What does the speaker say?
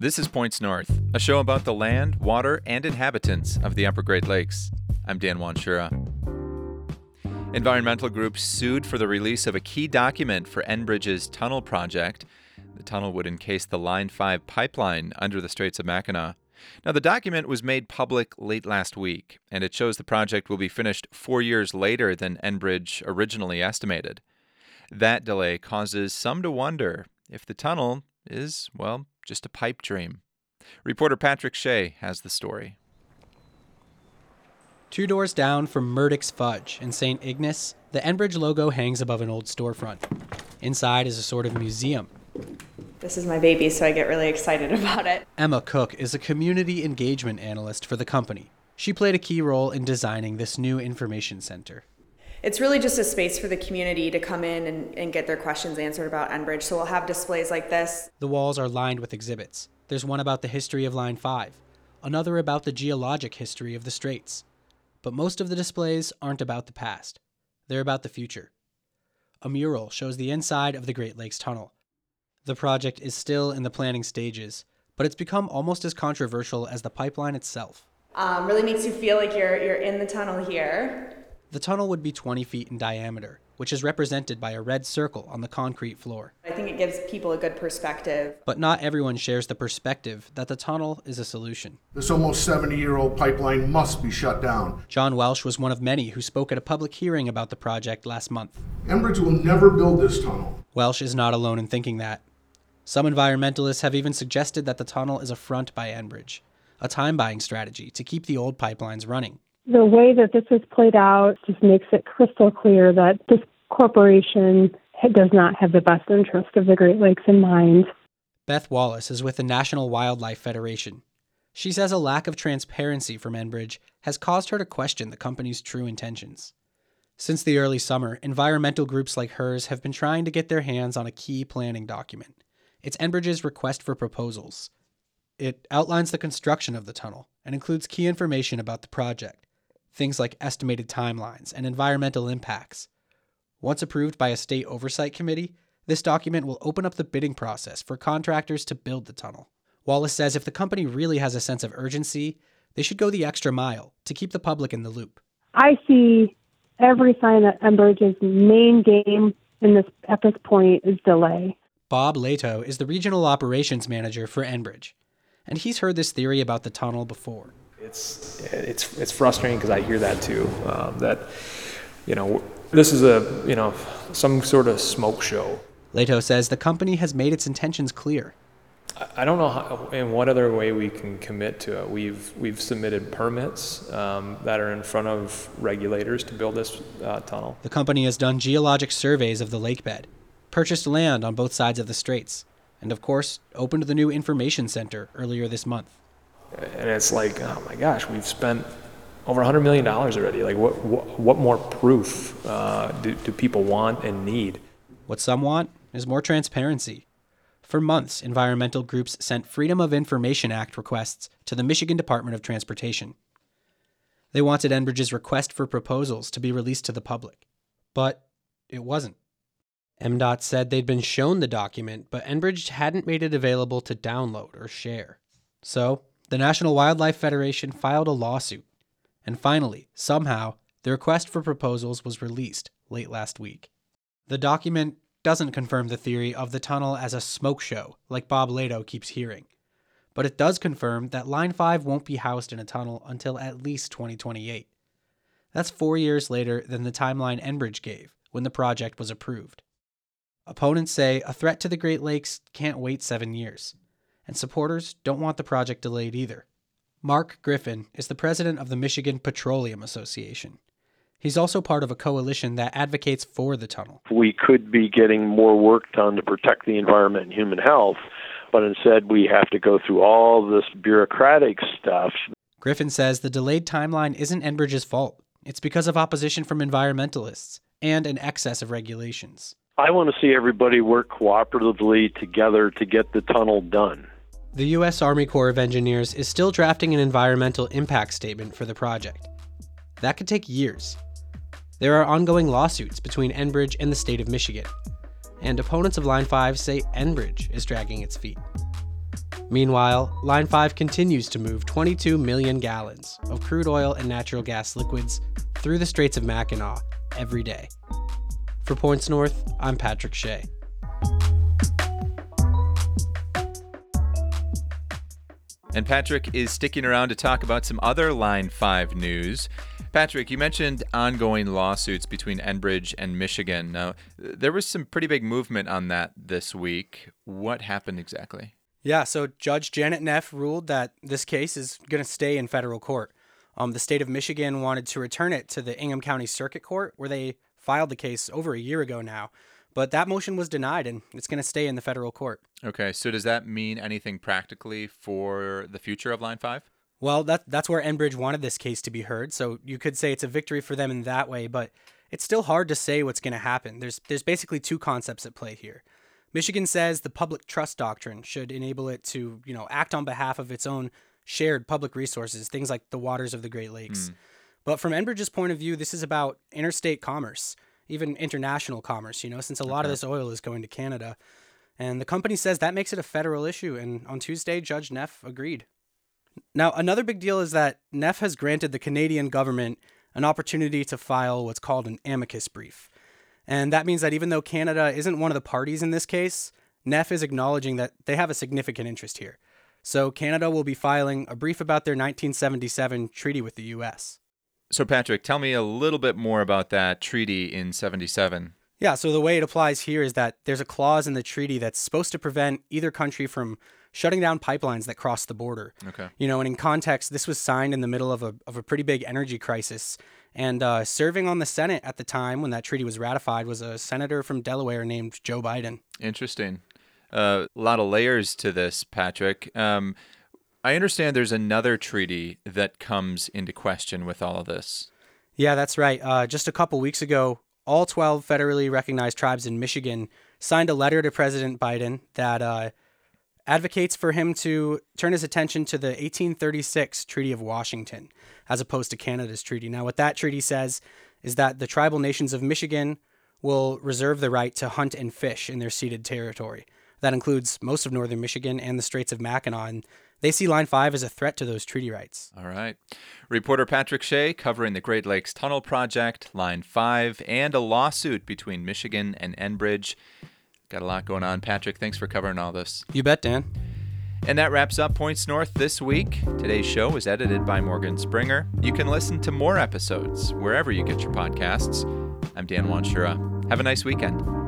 This is Points North, a show about the land, water, and inhabitants of the Upper Great Lakes. I'm Dan Wanschura. Environmental groups sued for the release of a key document for Enbridge's tunnel project. The tunnel would encase the Line 5 pipeline under the Straits of Mackinac. Now, the document was made public late last week, and it shows the project will be finished four years later than Enbridge originally estimated. That delay causes some to wonder if the tunnel is, well, just a pipe dream. Reporter Patrick Shea has the story. Two doors down from Murdoch's Fudge in St. Ignace, the Enbridge logo hangs above an old storefront. Inside is a sort of museum. This is my baby, so I get really excited about it. Emma Cook is a community engagement analyst for the company. She played a key role in designing this new information center. It's really just a space for the community to come in and, and get their questions answered about Enbridge. So we'll have displays like this. The walls are lined with exhibits. There's one about the history of Line 5, another about the geologic history of the Straits. But most of the displays aren't about the past, they're about the future. A mural shows the inside of the Great Lakes Tunnel. The project is still in the planning stages, but it's become almost as controversial as the pipeline itself. Um, really makes you feel like you're, you're in the tunnel here. The tunnel would be 20 feet in diameter, which is represented by a red circle on the concrete floor. I think it gives people a good perspective. But not everyone shares the perspective that the tunnel is a solution. This almost 70 year old pipeline must be shut down. John Welsh was one of many who spoke at a public hearing about the project last month. Enbridge will never build this tunnel. Welsh is not alone in thinking that. Some environmentalists have even suggested that the tunnel is a front by Enbridge, a time buying strategy to keep the old pipelines running the way that this is played out just makes it crystal clear that this corporation does not have the best interest of the Great Lakes in mind. Beth Wallace is with the National Wildlife Federation. She says a lack of transparency from Enbridge has caused her to question the company's true intentions. Since the early summer, environmental groups like hers have been trying to get their hands on a key planning document. It's Enbridge's request for proposals. It outlines the construction of the tunnel and includes key information about the project things like estimated timelines and environmental impacts. Once approved by a state oversight committee, this document will open up the bidding process for contractors to build the tunnel. Wallace says if the company really has a sense of urgency, they should go the extra mile to keep the public in the loop. I see every sign that Enbridge's main game in this at this point is delay. Bob Lato is the regional operations manager for Enbridge, and he's heard this theory about the tunnel before. It's it's it's frustrating because I hear that too. Um, that you know this is a you know some sort of smoke show. Leto says the company has made its intentions clear. I don't know how, in what other way we can commit to it. We've we've submitted permits um, that are in front of regulators to build this uh, tunnel. The company has done geologic surveys of the lake bed, purchased land on both sides of the straits, and of course opened the new information center earlier this month and it's like, oh my gosh, we've spent over $100 million already. Like, what, what, what more proof uh, do, do people want and need? What some want is more transparency. For months, environmental groups sent Freedom of Information Act requests to the Michigan Department of Transportation. They wanted Enbridge's request for proposals to be released to the public, but it wasn't. MDOT said they'd been shown the document, but Enbridge hadn't made it available to download or share. So, the National Wildlife Federation filed a lawsuit. And finally, somehow, the request for proposals was released late last week. The document doesn't confirm the theory of the tunnel as a smoke show, like Bob Lato keeps hearing. But it does confirm that Line 5 won't be housed in a tunnel until at least 2028. That's four years later than the timeline Enbridge gave when the project was approved. Opponents say a threat to the Great Lakes can't wait seven years and supporters don't want the project delayed either. Mark Griffin is the president of the Michigan Petroleum Association. He's also part of a coalition that advocates for the tunnel. We could be getting more work done to protect the environment and human health, but instead we have to go through all this bureaucratic stuff. Griffin says the delayed timeline isn't Enbridge's fault. It's because of opposition from environmentalists and an excess of regulations. I want to see everybody work cooperatively together to get the tunnel done. The U.S. Army Corps of Engineers is still drafting an environmental impact statement for the project. That could take years. There are ongoing lawsuits between Enbridge and the state of Michigan, and opponents of Line 5 say Enbridge is dragging its feet. Meanwhile, Line 5 continues to move 22 million gallons of crude oil and natural gas liquids through the Straits of Mackinac every day. For Points North, I'm Patrick Shea. And Patrick is sticking around to talk about some other Line 5 news. Patrick, you mentioned ongoing lawsuits between Enbridge and Michigan. Now, there was some pretty big movement on that this week. What happened exactly? Yeah, so Judge Janet Neff ruled that this case is going to stay in federal court. Um, the state of Michigan wanted to return it to the Ingham County Circuit Court, where they filed the case over a year ago now. But that motion was denied, and it's going to stay in the federal court. Okay, so does that mean anything practically for the future of Line 5? Well, that, that's where Enbridge wanted this case to be heard, so you could say it's a victory for them in that way, but it's still hard to say what's going to happen. There's, there's basically two concepts at play here. Michigan says the public trust doctrine should enable it to, you know, act on behalf of its own shared public resources, things like the waters of the Great Lakes. Mm. But from Enbridge's point of view, this is about interstate commerce, even international commerce, you know, since a lot of this oil is going to Canada. And the company says that makes it a federal issue. And on Tuesday, Judge Neff agreed. Now, another big deal is that Neff has granted the Canadian government an opportunity to file what's called an amicus brief. And that means that even though Canada isn't one of the parties in this case, Neff is acknowledging that they have a significant interest here. So Canada will be filing a brief about their 1977 treaty with the US. So, Patrick, tell me a little bit more about that treaty in 77. Yeah, so the way it applies here is that there's a clause in the treaty that's supposed to prevent either country from shutting down pipelines that cross the border. Okay. You know, and in context, this was signed in the middle of a, of a pretty big energy crisis and uh, serving on the Senate at the time when that treaty was ratified was a senator from Delaware named Joe Biden. Interesting. Uh, a lot of layers to this, Patrick. Um, I understand there's another treaty that comes into question with all of this. Yeah, that's right. Uh, just a couple weeks ago, all 12 federally recognized tribes in Michigan signed a letter to President Biden that uh, advocates for him to turn his attention to the 1836 Treaty of Washington as opposed to Canada's treaty. Now, what that treaty says is that the tribal nations of Michigan will reserve the right to hunt and fish in their ceded territory. That includes most of northern Michigan and the Straits of Mackinac. And they see Line 5 as a threat to those treaty rights. All right. Reporter Patrick Shea covering the Great Lakes Tunnel Project, Line 5, and a lawsuit between Michigan and Enbridge. Got a lot going on. Patrick, thanks for covering all this. You bet, Dan. And that wraps up Points North this week. Today's show was edited by Morgan Springer. You can listen to more episodes wherever you get your podcasts. I'm Dan Wanschura. Have a nice weekend.